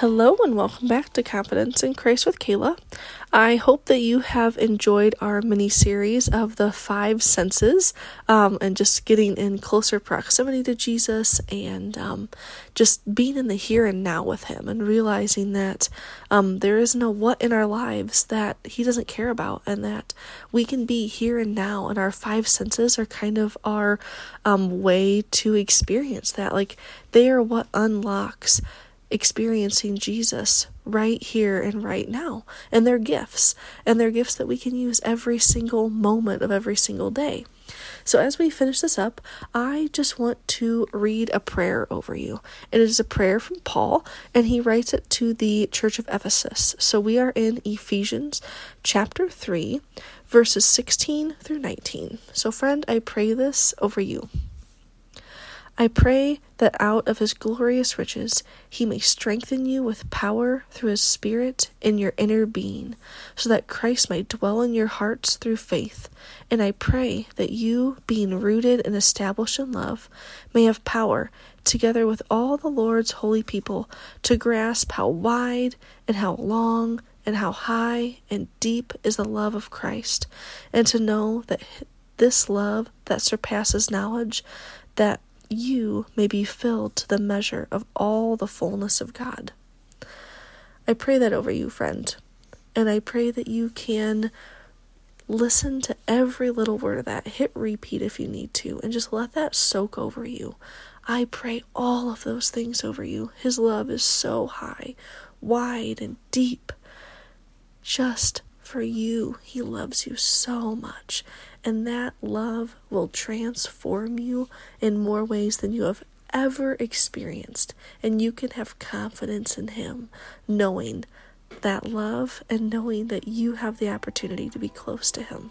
Hello and welcome back to Confidence in Christ with Kala. I hope that you have enjoyed our mini series of the five senses um, and just getting in closer proximity to Jesus and um, just being in the here and now with Him and realizing that um, there is no what in our lives that He doesn't care about and that we can be here and now. And our five senses are kind of our um, way to experience that. Like they are what unlocks experiencing Jesus right here and right now. And they're gifts, and they're gifts that we can use every single moment of every single day. So, as we finish this up, I just want to read a prayer over you. It is a prayer from Paul, and he writes it to the church of Ephesus. So, we are in Ephesians chapter 3, verses 16 through 19. So, friend, I pray this over you. I pray that out of his glorious riches he may strengthen you with power through his Spirit in your inner being, so that Christ may dwell in your hearts through faith. And I pray that you, being rooted and established in love, may have power, together with all the Lord's holy people, to grasp how wide and how long and how high and deep is the love of Christ, and to know that this love that surpasses knowledge, that you may be filled to the measure of all the fullness of God. I pray that over you, friend. And I pray that you can listen to every little word of that. Hit repeat if you need to, and just let that soak over you. I pray all of those things over you. His love is so high, wide, and deep. Just for you, He loves you so much and that love will transform you in more ways than you have ever experienced. And you can have confidence in Him, knowing that love and knowing that you have the opportunity to be close to Him.